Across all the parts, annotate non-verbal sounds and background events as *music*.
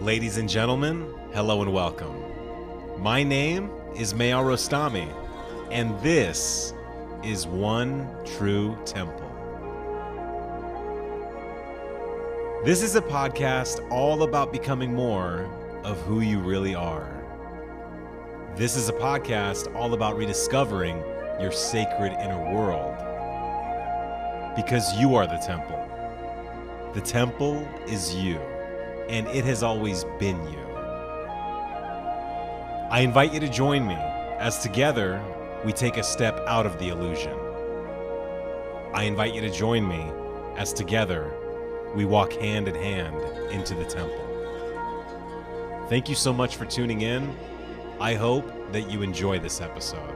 Ladies and gentlemen, hello and welcome. My name is Mayal Rostami, and this is One True Temple. This is a podcast all about becoming more of who you really are. This is a podcast all about rediscovering your sacred inner world. Because you are the temple. The temple is you, and it has always been you. I invite you to join me as together we take a step out of the illusion. I invite you to join me as together we walk hand in hand into the temple. Thank you so much for tuning in. I hope that you enjoy this episode.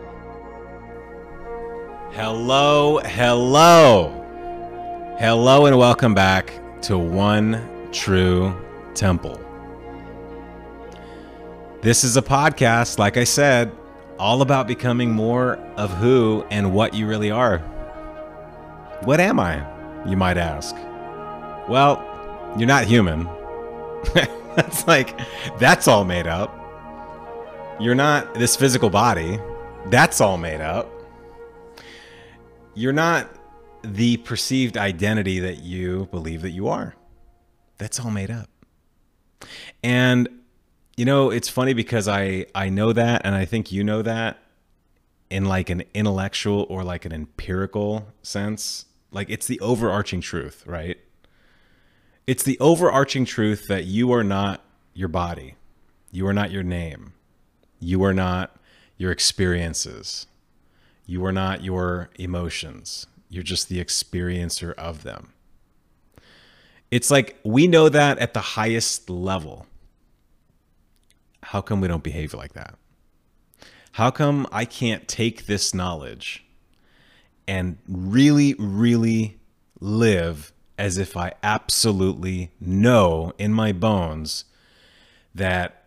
Hello, hello. Hello, and welcome back to One True Temple. This is a podcast, like I said, all about becoming more of who and what you really are. What am I, you might ask? Well, you're not human. *laughs* that's like, that's all made up. You're not this physical body. That's all made up. You're not the perceived identity that you believe that you are. That's all made up. And you know, it's funny because I I know that and I think you know that in like an intellectual or like an empirical sense. Like it's the overarching truth, right? It's the overarching truth that you are not your body. You are not your name. You are not your experiences. You are not your emotions. You're just the experiencer of them. It's like we know that at the highest level. How come we don't behave like that? How come I can't take this knowledge and really, really live as if I absolutely know in my bones that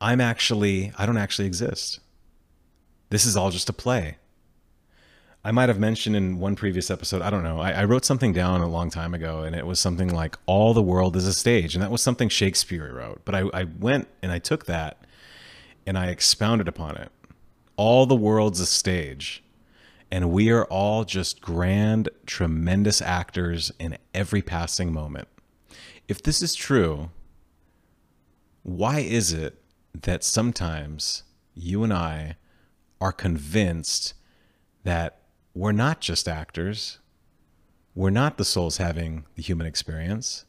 I'm actually, I don't actually exist? This is all just a play. I might have mentioned in one previous episode, I don't know. I, I, wrote something down a long time ago, and it was something like, All the world is a stage. And that was something Shakespeare wrote. But I, I went and I took that and I expounded upon it. All the world's a stage. And we are all just grand, tremendous actors in every passing moment. If this is true, why is it that sometimes you and I are convinced that we're not just actors. We're not the souls having the human experience.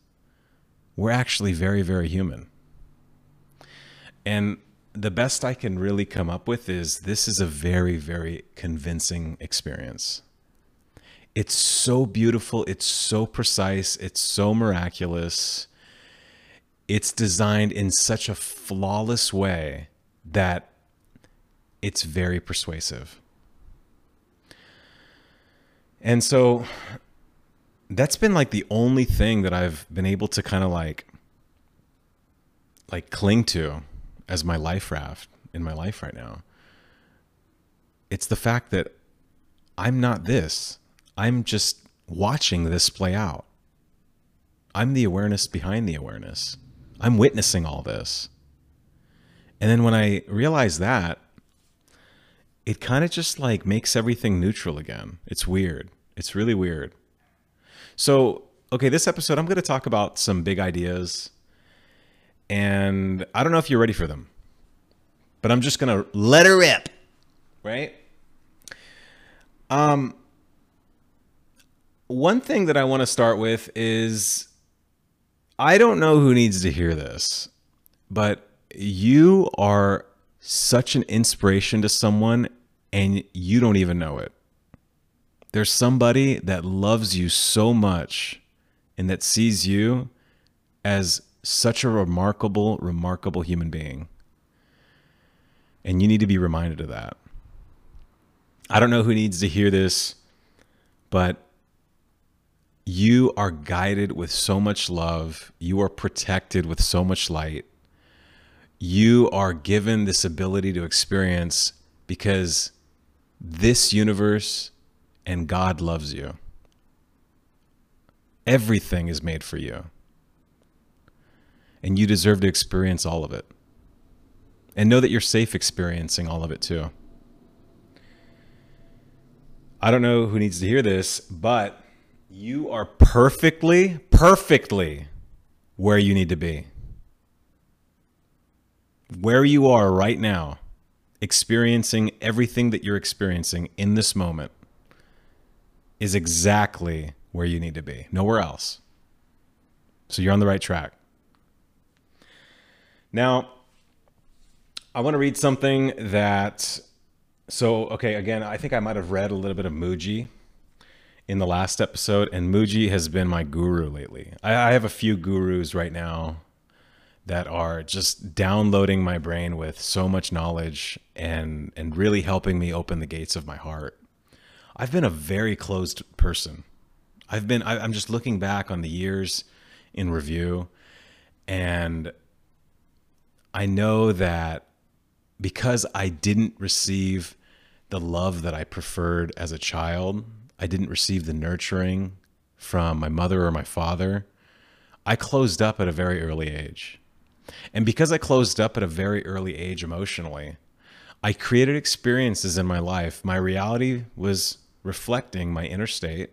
We're actually very, very human. And the best I can really come up with is this is a very, very convincing experience. It's so beautiful. It's so precise. It's so miraculous. It's designed in such a flawless way that it's very persuasive. And so that's been like the only thing that I've been able to kind of like like cling to as my life raft in my life right now. It's the fact that I'm not this. I'm just watching this play out. I'm the awareness behind the awareness. I'm witnessing all this. And then when I realize that, it kind of just like makes everything neutral again. It's weird. It's really weird. So, okay, this episode, I'm going to talk about some big ideas. And I don't know if you're ready for them, but I'm just going to let her rip. Right? Um, one thing that I want to start with is I don't know who needs to hear this, but you are such an inspiration to someone and you don't even know it. There's somebody that loves you so much and that sees you as such a remarkable, remarkable human being. And you need to be reminded of that. I don't know who needs to hear this, but you are guided with so much love. You are protected with so much light. You are given this ability to experience because this universe and God loves you. Everything is made for you. And you deserve to experience all of it. And know that you're safe experiencing all of it too. I don't know who needs to hear this, but you are perfectly, perfectly where you need to be. Where you are right now, experiencing everything that you're experiencing in this moment, is exactly where you need to be, nowhere else. So you're on the right track. Now, I want to read something that. So, okay, again, I think I might have read a little bit of Mooji in the last episode, and Mooji has been my guru lately. I, I have a few gurus right now that are just downloading my brain with so much knowledge and and really helping me open the gates of my heart. I've been a very closed person. I've been I, I'm just looking back on the years in review and I know that because I didn't receive the love that I preferred as a child, I didn't receive the nurturing from my mother or my father, I closed up at a very early age. And because I closed up at a very early age emotionally, I created experiences in my life. My reality was reflecting my inner state,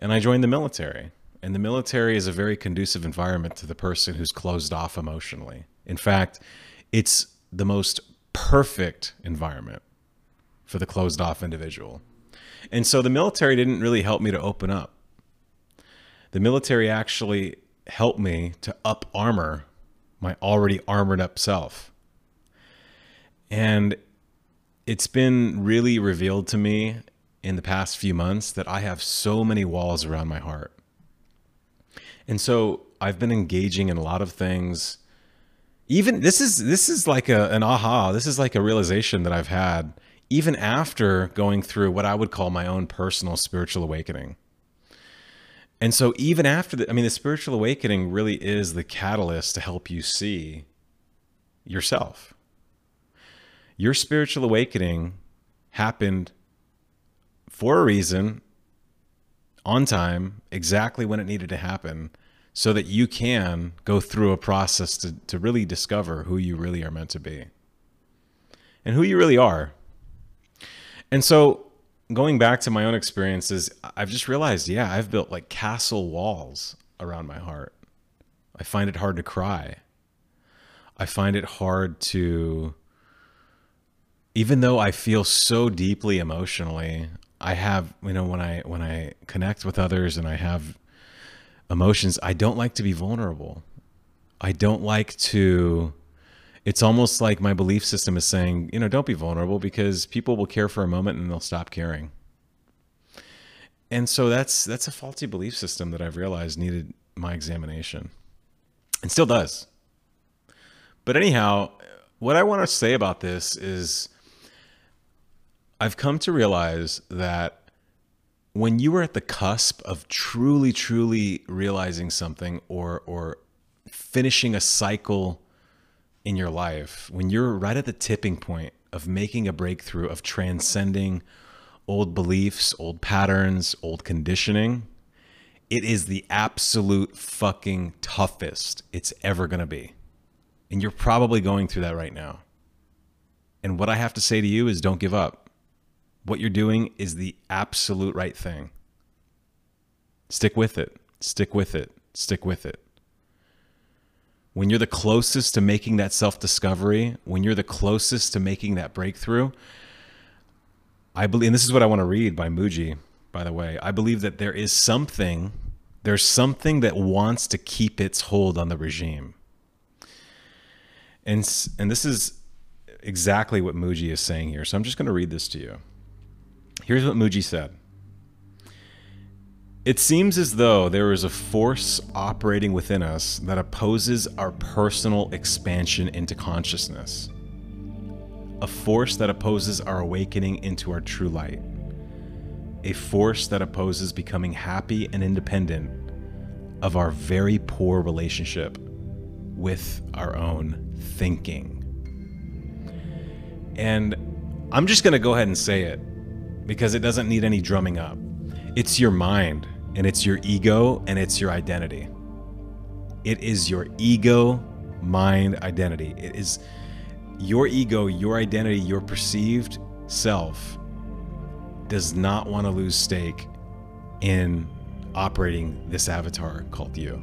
and I joined the military. And the military is a very conducive environment to the person who's closed off emotionally. In fact, it's the most perfect environment for the closed off individual. And so the military didn't really help me to open up. The military actually helped me to up armor my already armored up self. And it's been really revealed to me in the past few months that I have so many walls around my heart. And so I've been engaging in a lot of things. Even this is this is like a, an aha. This is like a realization that I've had even after going through what I would call my own personal spiritual awakening. And so even after the I mean the spiritual awakening really is the catalyst to help you see yourself. Your spiritual awakening happened for a reason on time, exactly when it needed to happen, so that you can go through a process to, to really discover who you really are meant to be and who you really are. And so, going back to my own experiences, I've just realized yeah, I've built like castle walls around my heart. I find it hard to cry. I find it hard to even though I feel so deeply emotionally, I have, you know, when I when I connect with others and I have emotions, I don't like to be vulnerable. I don't like to it's almost like my belief system is saying, you know, don't be vulnerable because people will care for a moment and they'll stop caring. And so that's that's a faulty belief system that I've realized needed my examination. And still does. But anyhow, what I want to say about this is I've come to realize that when you are at the cusp of truly, truly realizing something or or finishing a cycle in your life, when you're right at the tipping point of making a breakthrough, of transcending old beliefs, old patterns, old conditioning, it is the absolute fucking toughest it's ever going to be. And you're probably going through that right now. And what I have to say to you is don't give up what you're doing is the absolute right thing. Stick with it. Stick with it. Stick with it. When you're the closest to making that self discovery, when you're the closest to making that breakthrough, I believe, and this is what I want to read by Mooji, by the way. I believe that there is something, there's something that wants to keep its hold on the regime. And, and this is exactly what Mooji is saying here. So I'm just going to read this to you. Here's what Mooji said. It seems as though there is a force operating within us that opposes our personal expansion into consciousness. A force that opposes our awakening into our true light. A force that opposes becoming happy and independent of our very poor relationship with our own thinking. And I'm just going to go ahead and say it because it doesn't need any drumming up. It's your mind and it's your ego and it's your identity. It is your ego mind identity. It is your ego, your identity, your perceived self does not want to lose stake in operating this avatar called you.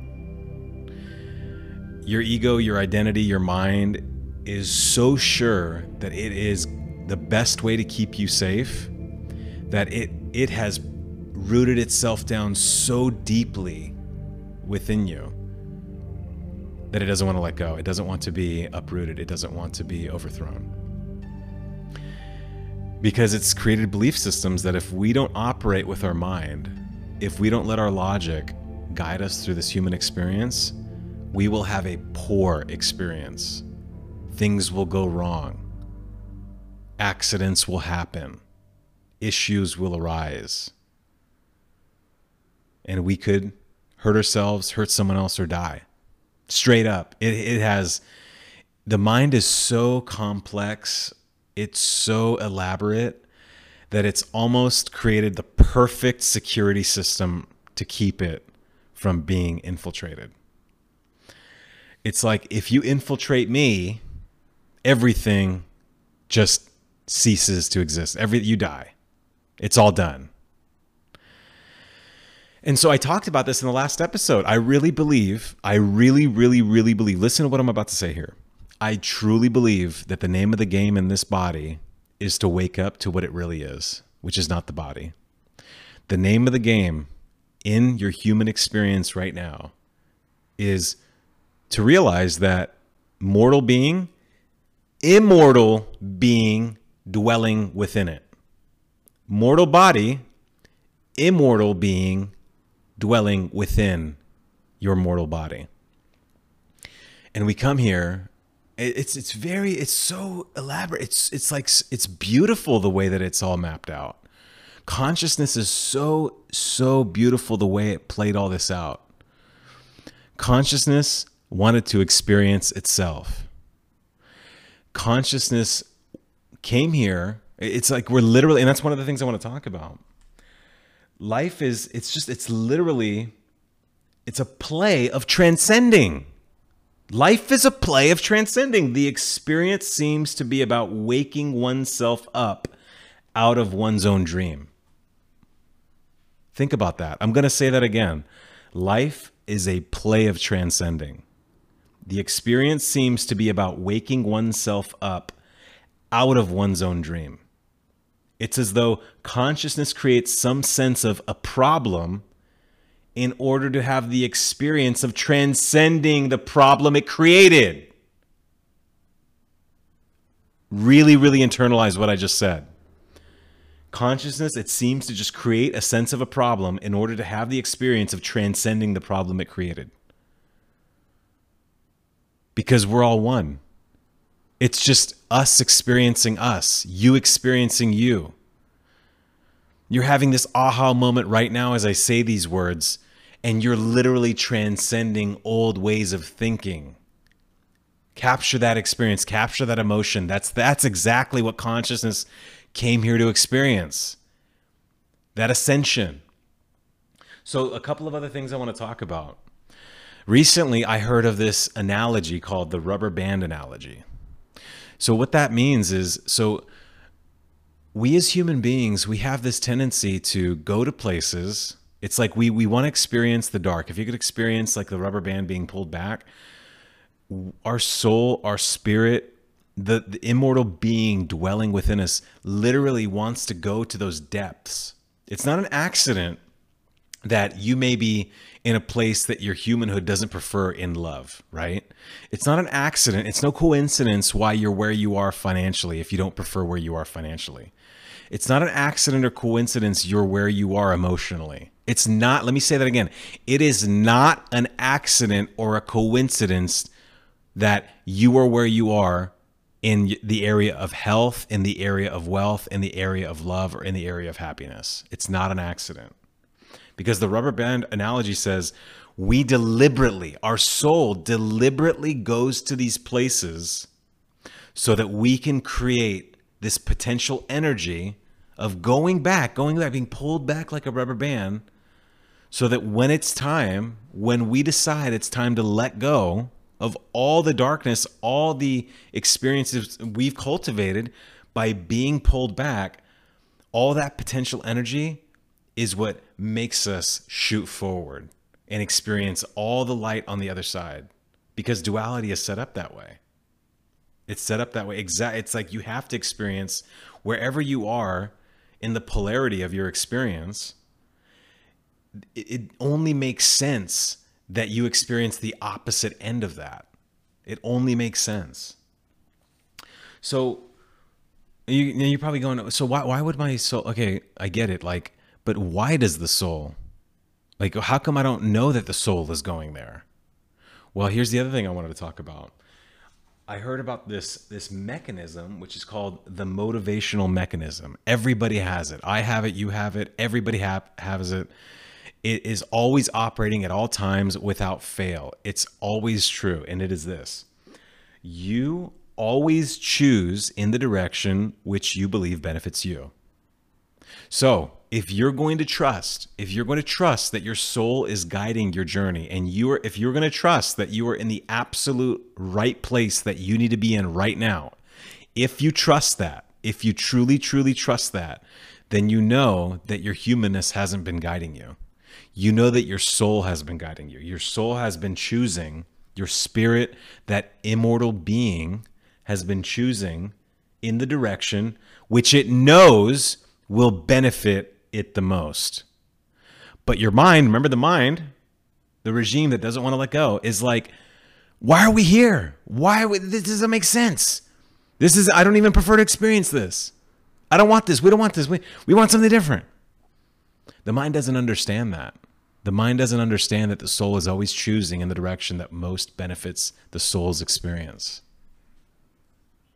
Your ego, your identity, your mind is so sure that it is the best way to keep you safe that it it has rooted itself down so deeply within you that it doesn't want to let go. It doesn't want to be uprooted. It doesn't want to be overthrown. Because it's created belief systems that if we don't operate with our mind, if we don't let our logic guide us through this human experience, we will have a poor experience. Things will go wrong. Accidents will happen. Issues will arise. And we could hurt ourselves, hurt someone else, or die. Straight up. It, it has, the mind is so complex, it's so elaborate that it's almost created the perfect security system to keep it from being infiltrated. It's like if you infiltrate me, everything just ceases to exist. Every you die. It's all done. And so I talked about this in the last episode. I really believe, I really, really, really believe, listen to what I'm about to say here. I truly believe that the name of the game in this body is to wake up to what it really is, which is not the body. The name of the game in your human experience right now is to realize that mortal being, immortal being dwelling within it. Mortal body, immortal being dwelling within your mortal body. And we come here it's it's very it's so elaborate. It's it's like it's beautiful the way that it's all mapped out. Consciousness is so so beautiful the way it played all this out. Consciousness wanted to experience itself. Consciousness came here. It's like we're literally and that's one of the things I want to talk about. Life is it's just it's literally it's a play of transcending. Life is a play of transcending. The experience seems to be about waking oneself up out of one's own dream. Think about that. I'm going to say that again. Life is a play of transcending. The experience seems to be about waking oneself up out of one's own dream it's as though consciousness creates some sense of a problem in order to have the experience of transcending the problem it created. Really, really internalize what I just said. Consciousness, it seems to just create a sense of a problem in order to have the experience of transcending the problem it created. Because we're all one. It's just us experiencing us, you experiencing you. You're having this aha moment right now as I say these words, and you're literally transcending old ways of thinking. Capture that experience, capture that emotion. That's that's exactly what consciousness came here to experience. That ascension. So a couple of other things I want to talk about. Recently, I heard of this analogy called the rubber band analogy. So what that means is so we as human beings, we have this tendency to go to places. It's like we we want to experience the dark. If you could experience like the rubber band being pulled back, our soul, our spirit, the, the immortal being dwelling within us literally wants to go to those depths. It's not an accident that you may be in a place that your humanhood doesn't prefer in love, right? It's not an accident. It's no coincidence why you're where you are financially if you don't prefer where you are financially. It's not an accident or coincidence you're where you are emotionally. It's not, let me say that again. It is not an accident or a coincidence that you are where you are in the area of health, in the area of wealth, in the area of love, or in the area of happiness. It's not an accident because the rubber band analogy says we deliberately, our soul deliberately goes to these places so that we can create this potential energy of going back, going back, being pulled back like a rubber band, so that when it's time, when we decide it's time to let go of all the darkness, all the experiences we've cultivated by being pulled back, all that potential energy is what makes us shoot forward and experience all the light on the other side because duality is set up that way. It's set up that way. Exact. It's like you have to experience wherever you are in the polarity of your experience it only makes sense that you experience the opposite end of that. It only makes sense. So you you're probably going so why why would my soul okay, I get it like but why does the soul like how come I don't know that the soul is going there? Well, here's the other thing I wanted to talk about. I heard about this this mechanism which is called the motivational mechanism. Everybody has it. I have it, you have it, everybody have, has it it is always operating at all times without fail. It's always true. And it is this you always choose in the direction which you believe benefits you. So, if you're going to trust, if you're going to trust that your soul is guiding your journey and you are if you're going to trust that you are in the absolute right place that you need to be in right now, if you trust that, if you truly truly trust that, then you know that your humanness hasn't been guiding you you know that your soul has been guiding you. Your soul has been choosing, your spirit, that immortal being, has been choosing in the direction which it knows will benefit it the most. But your mind, remember the mind, the regime that doesn't want to let go, is like, why are we here? Why we, this doesn't make sense? This is I don't even prefer to experience this. I don't want this. We don't want this. We, we want something different. The mind doesn't understand that. The mind doesn't understand that the soul is always choosing in the direction that most benefits the soul's experience.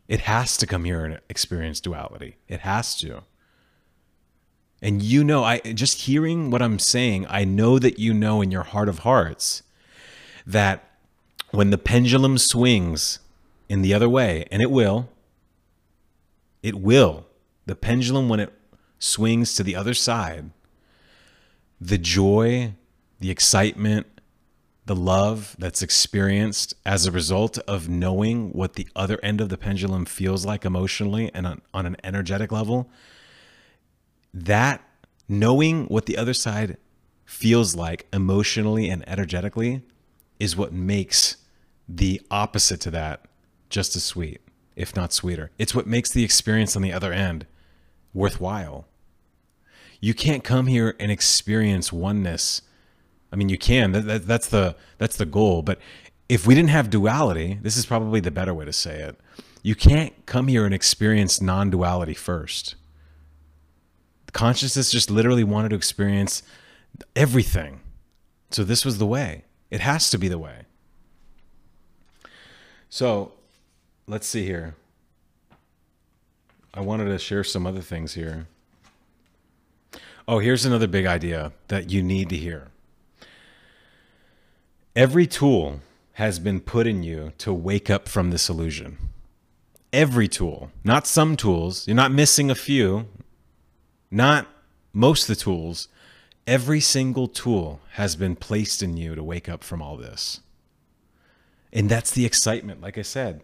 It has to come here and experience duality. It has to. And you know, I just hearing what I'm saying, I know that you know in your heart of hearts that when the pendulum swings in the other way, and it will, it will. The pendulum, when it swings to the other side, the joy, the excitement, the love that's experienced as a result of knowing what the other end of the pendulum feels like emotionally and on, on an energetic level, that knowing what the other side feels like emotionally and energetically is what makes the opposite to that just as sweet, if not sweeter. It's what makes the experience on the other end worthwhile. You can't come here and experience oneness. I mean, you can. That, that, that's the that's the goal. But if we didn't have duality, this is probably the better way to say it. You can't come here and experience non-duality first. Consciousness just literally wanted to experience everything. So this was the way. It has to be the way. So let's see here. I wanted to share some other things here. Oh, here's another big idea that you need to hear. Every tool has been put in you to wake up from this illusion. Every tool, not some tools. You're not missing a few, not most of the tools. Every single tool has been placed in you to wake up from all this. And that's the excitement. Like I said,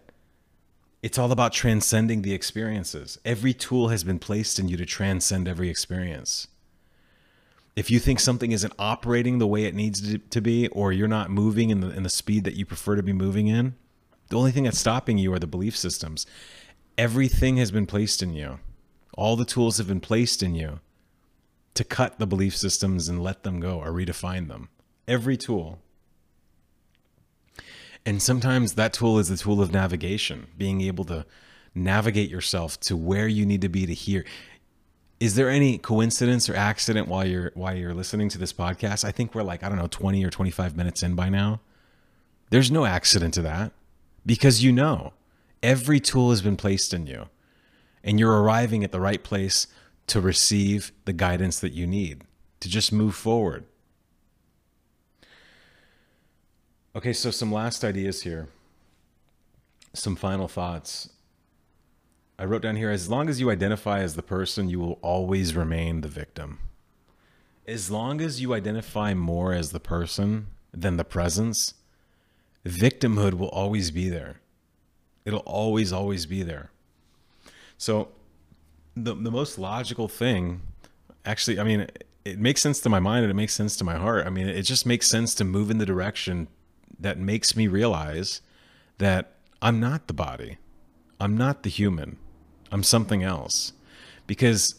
it's all about transcending the experiences. Every tool has been placed in you to transcend every experience if you think something isn't operating the way it needs to be or you're not moving in the in the speed that you prefer to be moving in the only thing that's stopping you are the belief systems everything has been placed in you all the tools have been placed in you to cut the belief systems and let them go or redefine them every tool and sometimes that tool is the tool of navigation being able to navigate yourself to where you need to be to hear is there any coincidence or accident while you're while you're listening to this podcast? I think we're like, I don't know, 20 or 25 minutes in by now. There's no accident to that because you know every tool has been placed in you and you're arriving at the right place to receive the guidance that you need to just move forward. Okay, so some last ideas here. Some final thoughts. I wrote down here as long as you identify as the person, you will always remain the victim. as long as you identify more as the person than the presence, victimhood will always be there. It'll always, always be there. So, the, the most logical thing, actually, I mean, it, makes sense to my mind and it makes sense to my heart. I mean, it just makes sense to move in the direction that makes me realize that I'm not the body, I'm not the human, I'm something else. Because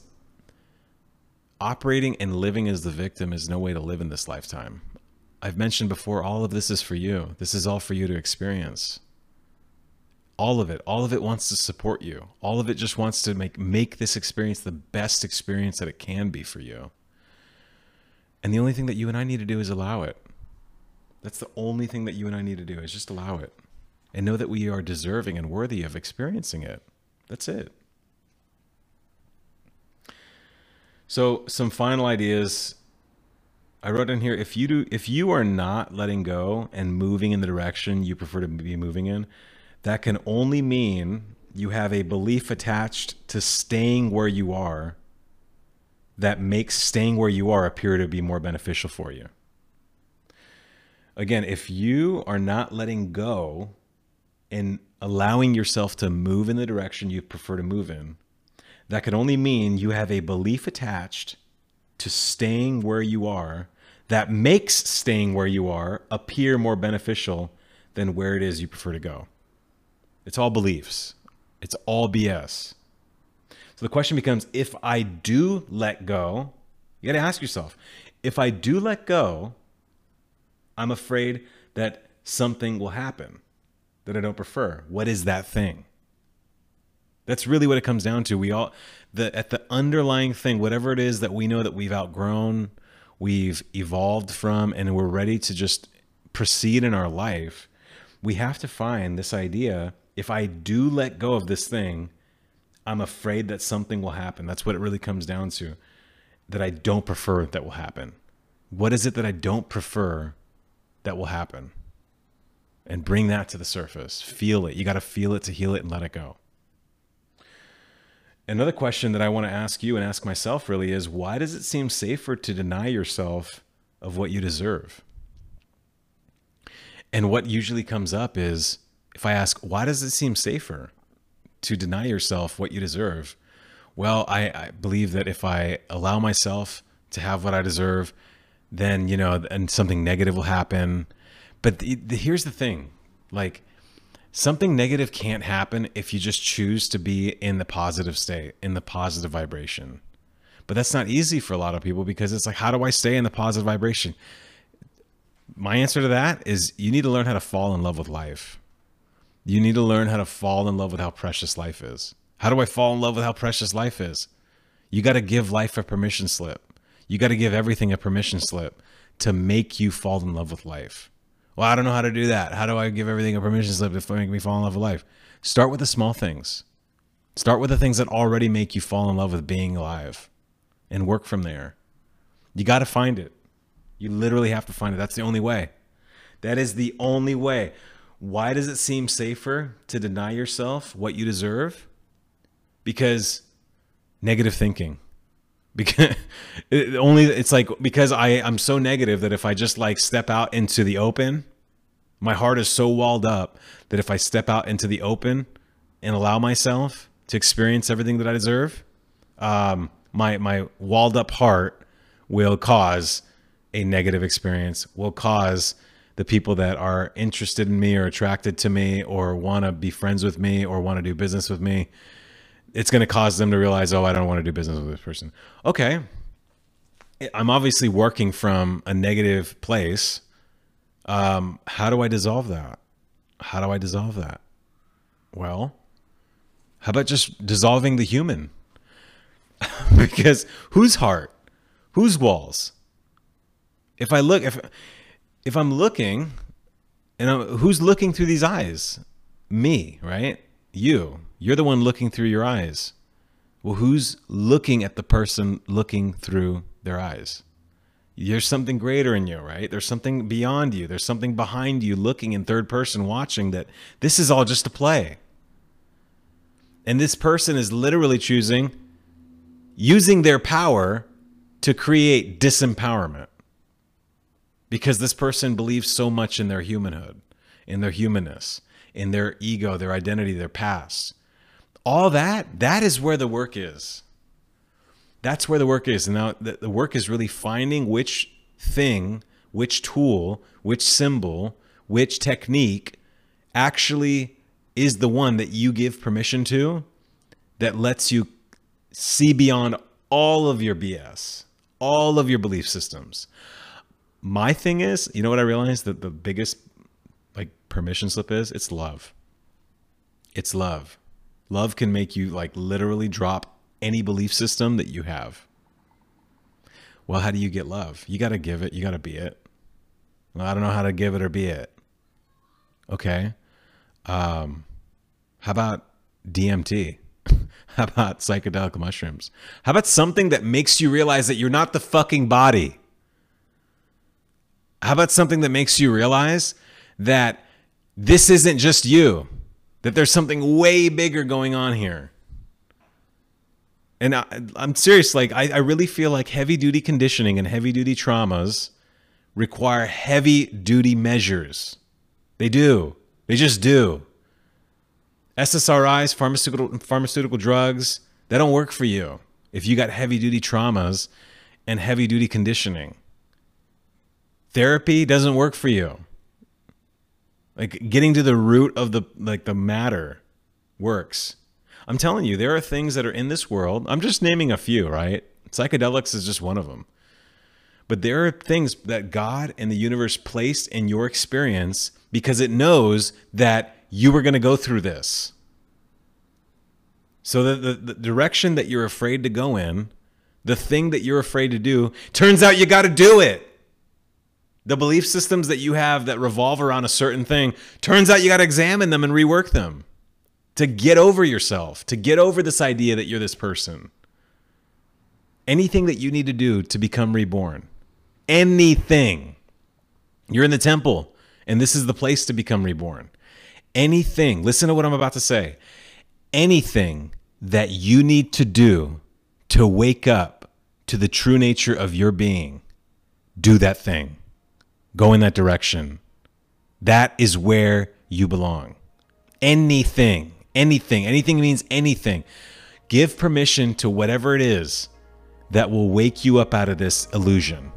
operating and living as the victim is no way to live in this lifetime. I've mentioned before, all of this is for you. This is all for you to experience. All of it, all of it wants to support you. All of it just wants to make make this experience the best experience that it can be for you. And the only thing that you and I need to do is allow it. That's the only thing that you and I need to do is just allow it and know that we are deserving and worthy of experiencing it. That's it. So, some final ideas. I wrote in here if you do if you are not letting go and moving in the direction you prefer to be moving in, that can only mean you have a belief attached to staying where you are that makes staying where you are appear to be more beneficial for you. Again, if you are not letting go and allowing yourself to move in the direction you prefer to move in, that could only mean you have a belief attached to staying where you are that makes staying where you are appear more beneficial than where it is you prefer to go. It's all beliefs, it's all BS. So the question becomes if I do let go, you got to ask yourself if I do let go, I'm afraid that something will happen that I don't prefer. What is that thing? That's really what it comes down to. We all the at the underlying thing, whatever it is that we know that we've outgrown, we've evolved from, and we're ready to just proceed in our life, we have to find this idea. If I do let go of this thing, I'm afraid that something will happen. That's what it really comes down to. That I don't prefer that will happen. What is it that I don't prefer that will happen? And bring that to the surface. Feel it. You got to feel it to heal it and let it go. Another question that I want to ask you and ask myself really is why does it seem safer to deny yourself of what you deserve? And what usually comes up is if I ask, why does it seem safer to deny yourself what you deserve? Well, I, I believe that if I allow myself to have what I deserve, then, you know, and something negative will happen. But the, the, here's the thing like, something negative can't happen if you just choose to be in the positive state, in the positive vibration. But that's not easy for a lot of people because it's like, how do I stay in the positive vibration? My answer to that is you need to learn how to fall in love with life. You need to learn how to fall in love with how precious life is. How do I fall in love with how precious life is? You got to give life a permission slip. You got to give everything a permission slip to make you fall in love with life. Well, I don't know how to do that. How do I give everything a permission slip to make me fall in love with life? Start with the small things. Start with the things that already make you fall in love with being alive and work from there. You got to find it. You literally have to find it. That's the only way. That is the only way. Why does it seem safer to deny yourself what you deserve? Because negative thinking. *laughs* Because it only it's like because I I'm so negative that if I just like step out into the open, my heart is so walled up that if I step out into the open and allow myself to experience everything that I deserve, um, my my walled up heart will cause a negative experience, will cause the people that are interested in me or attracted to me or want to be friends with me or want to do business with me it's going to cause them to realize, oh, I don't want to do business with this person. Okay. I'm obviously working from a negative place. Um, how do I dissolve that? How do I dissolve that? Well, how about just dissolving the human? *laughs* because whose heart? Whose walls? If I look, if if I'm looking, and I'm, who's looking through these eyes? Me, right? You. You're the one looking through your eyes. Well, who's looking at the person looking through their eyes? There's something greater in you, right? There's something beyond you. There's something behind you looking in third person, watching that this is all just a play. And this person is literally choosing, using their power to create disempowerment because this person believes so much in their humanhood, in their humanness, in their ego, their identity, their past. All that, that is where the work is. That's where the work is. And now the, the work is really finding which thing, which tool, which symbol, which technique actually is the one that you give permission to that lets you see beyond all of your BS, all of your belief systems. My thing is, you know what I realized that the biggest like permission slip is? It's love. It's love. Love can make you like literally drop any belief system that you have. Well, how do you get love? You got to give it, you got to be it. Well, I don't know how to give it or be it. Okay. Um, how about DMT? *laughs* how about psychedelic mushrooms? How about something that makes you realize that you're not the fucking body? How about something that makes you realize that this isn't just you, that there's something way bigger going on here? And I, am serious, like, I, I really feel like heavy duty conditioning and heavy duty traumas require heavy duty measures. They do. They just do. SSRIs, pharmaceutical pharmaceutical drugs, they don't work for you if you got heavy duty traumas and heavy duty conditioning. Therapy doesn't work for you. Like getting to the root of the like the matter works. I'm telling you, there are things that are in this world. I'm just naming a few, right? Psychedelics is just one of them. But there are things that God and the universe placed in your experience because it knows that you were going to go through this. So the, the, the, direction that you're afraid to go in, the thing that you're afraid to do, turns out you got to do it. The belief systems that you have that revolve around a certain thing, turns out you got to examine them and rework them to get over yourself, to get over this idea that you're this person. Anything that you need to do to become reborn. Anything. You're in the temple and this is the place to become reborn. Anything, listen to what I'm about to say. Anything that you need to do to wake up to the true nature of your being, do that thing. Go in that direction. That is where you belong. Anything, anything, anything means anything. Give permission to whatever it is that will wake you up out of this illusion,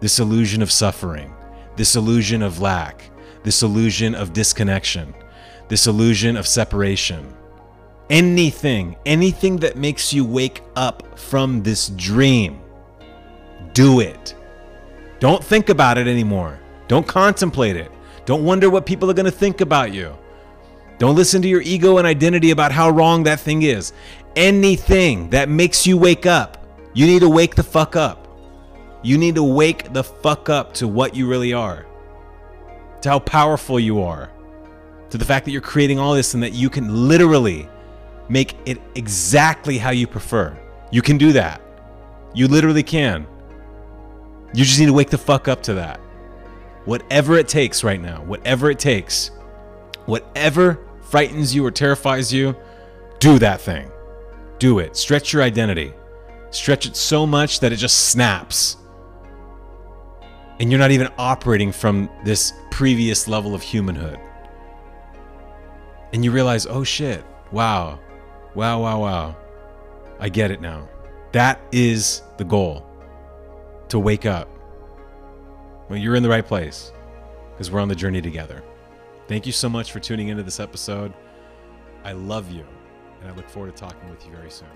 this illusion of suffering, this illusion of lack, this illusion of disconnection, this illusion of separation. Anything, anything that makes you wake up from this dream, do it. Don't think about it anymore. Don't contemplate it. Don't wonder what people are going to think about you. Don't listen to your ego and identity about how wrong that thing is. Anything that makes you wake up, you need to wake the fuck up. You need to wake the fuck up to what you really are, to how powerful you are, to the fact that you're creating all this and that you can literally make it exactly how you prefer. You can do that. You literally can. You just need to wake the fuck up to that. Whatever it takes right now, whatever it takes, whatever frightens you or terrifies you, do that thing. Do it. Stretch your identity. Stretch it so much that it just snaps and you're not even operating from this previous level of humanhood. And you realize, oh shit, wow, wow, wow, wow. I get it now. That is the goal to wake up. Well, you're in the right place because we're on the journey together. Thank you so much for tuning into this episode. I love you, and I look forward to talking with you very soon.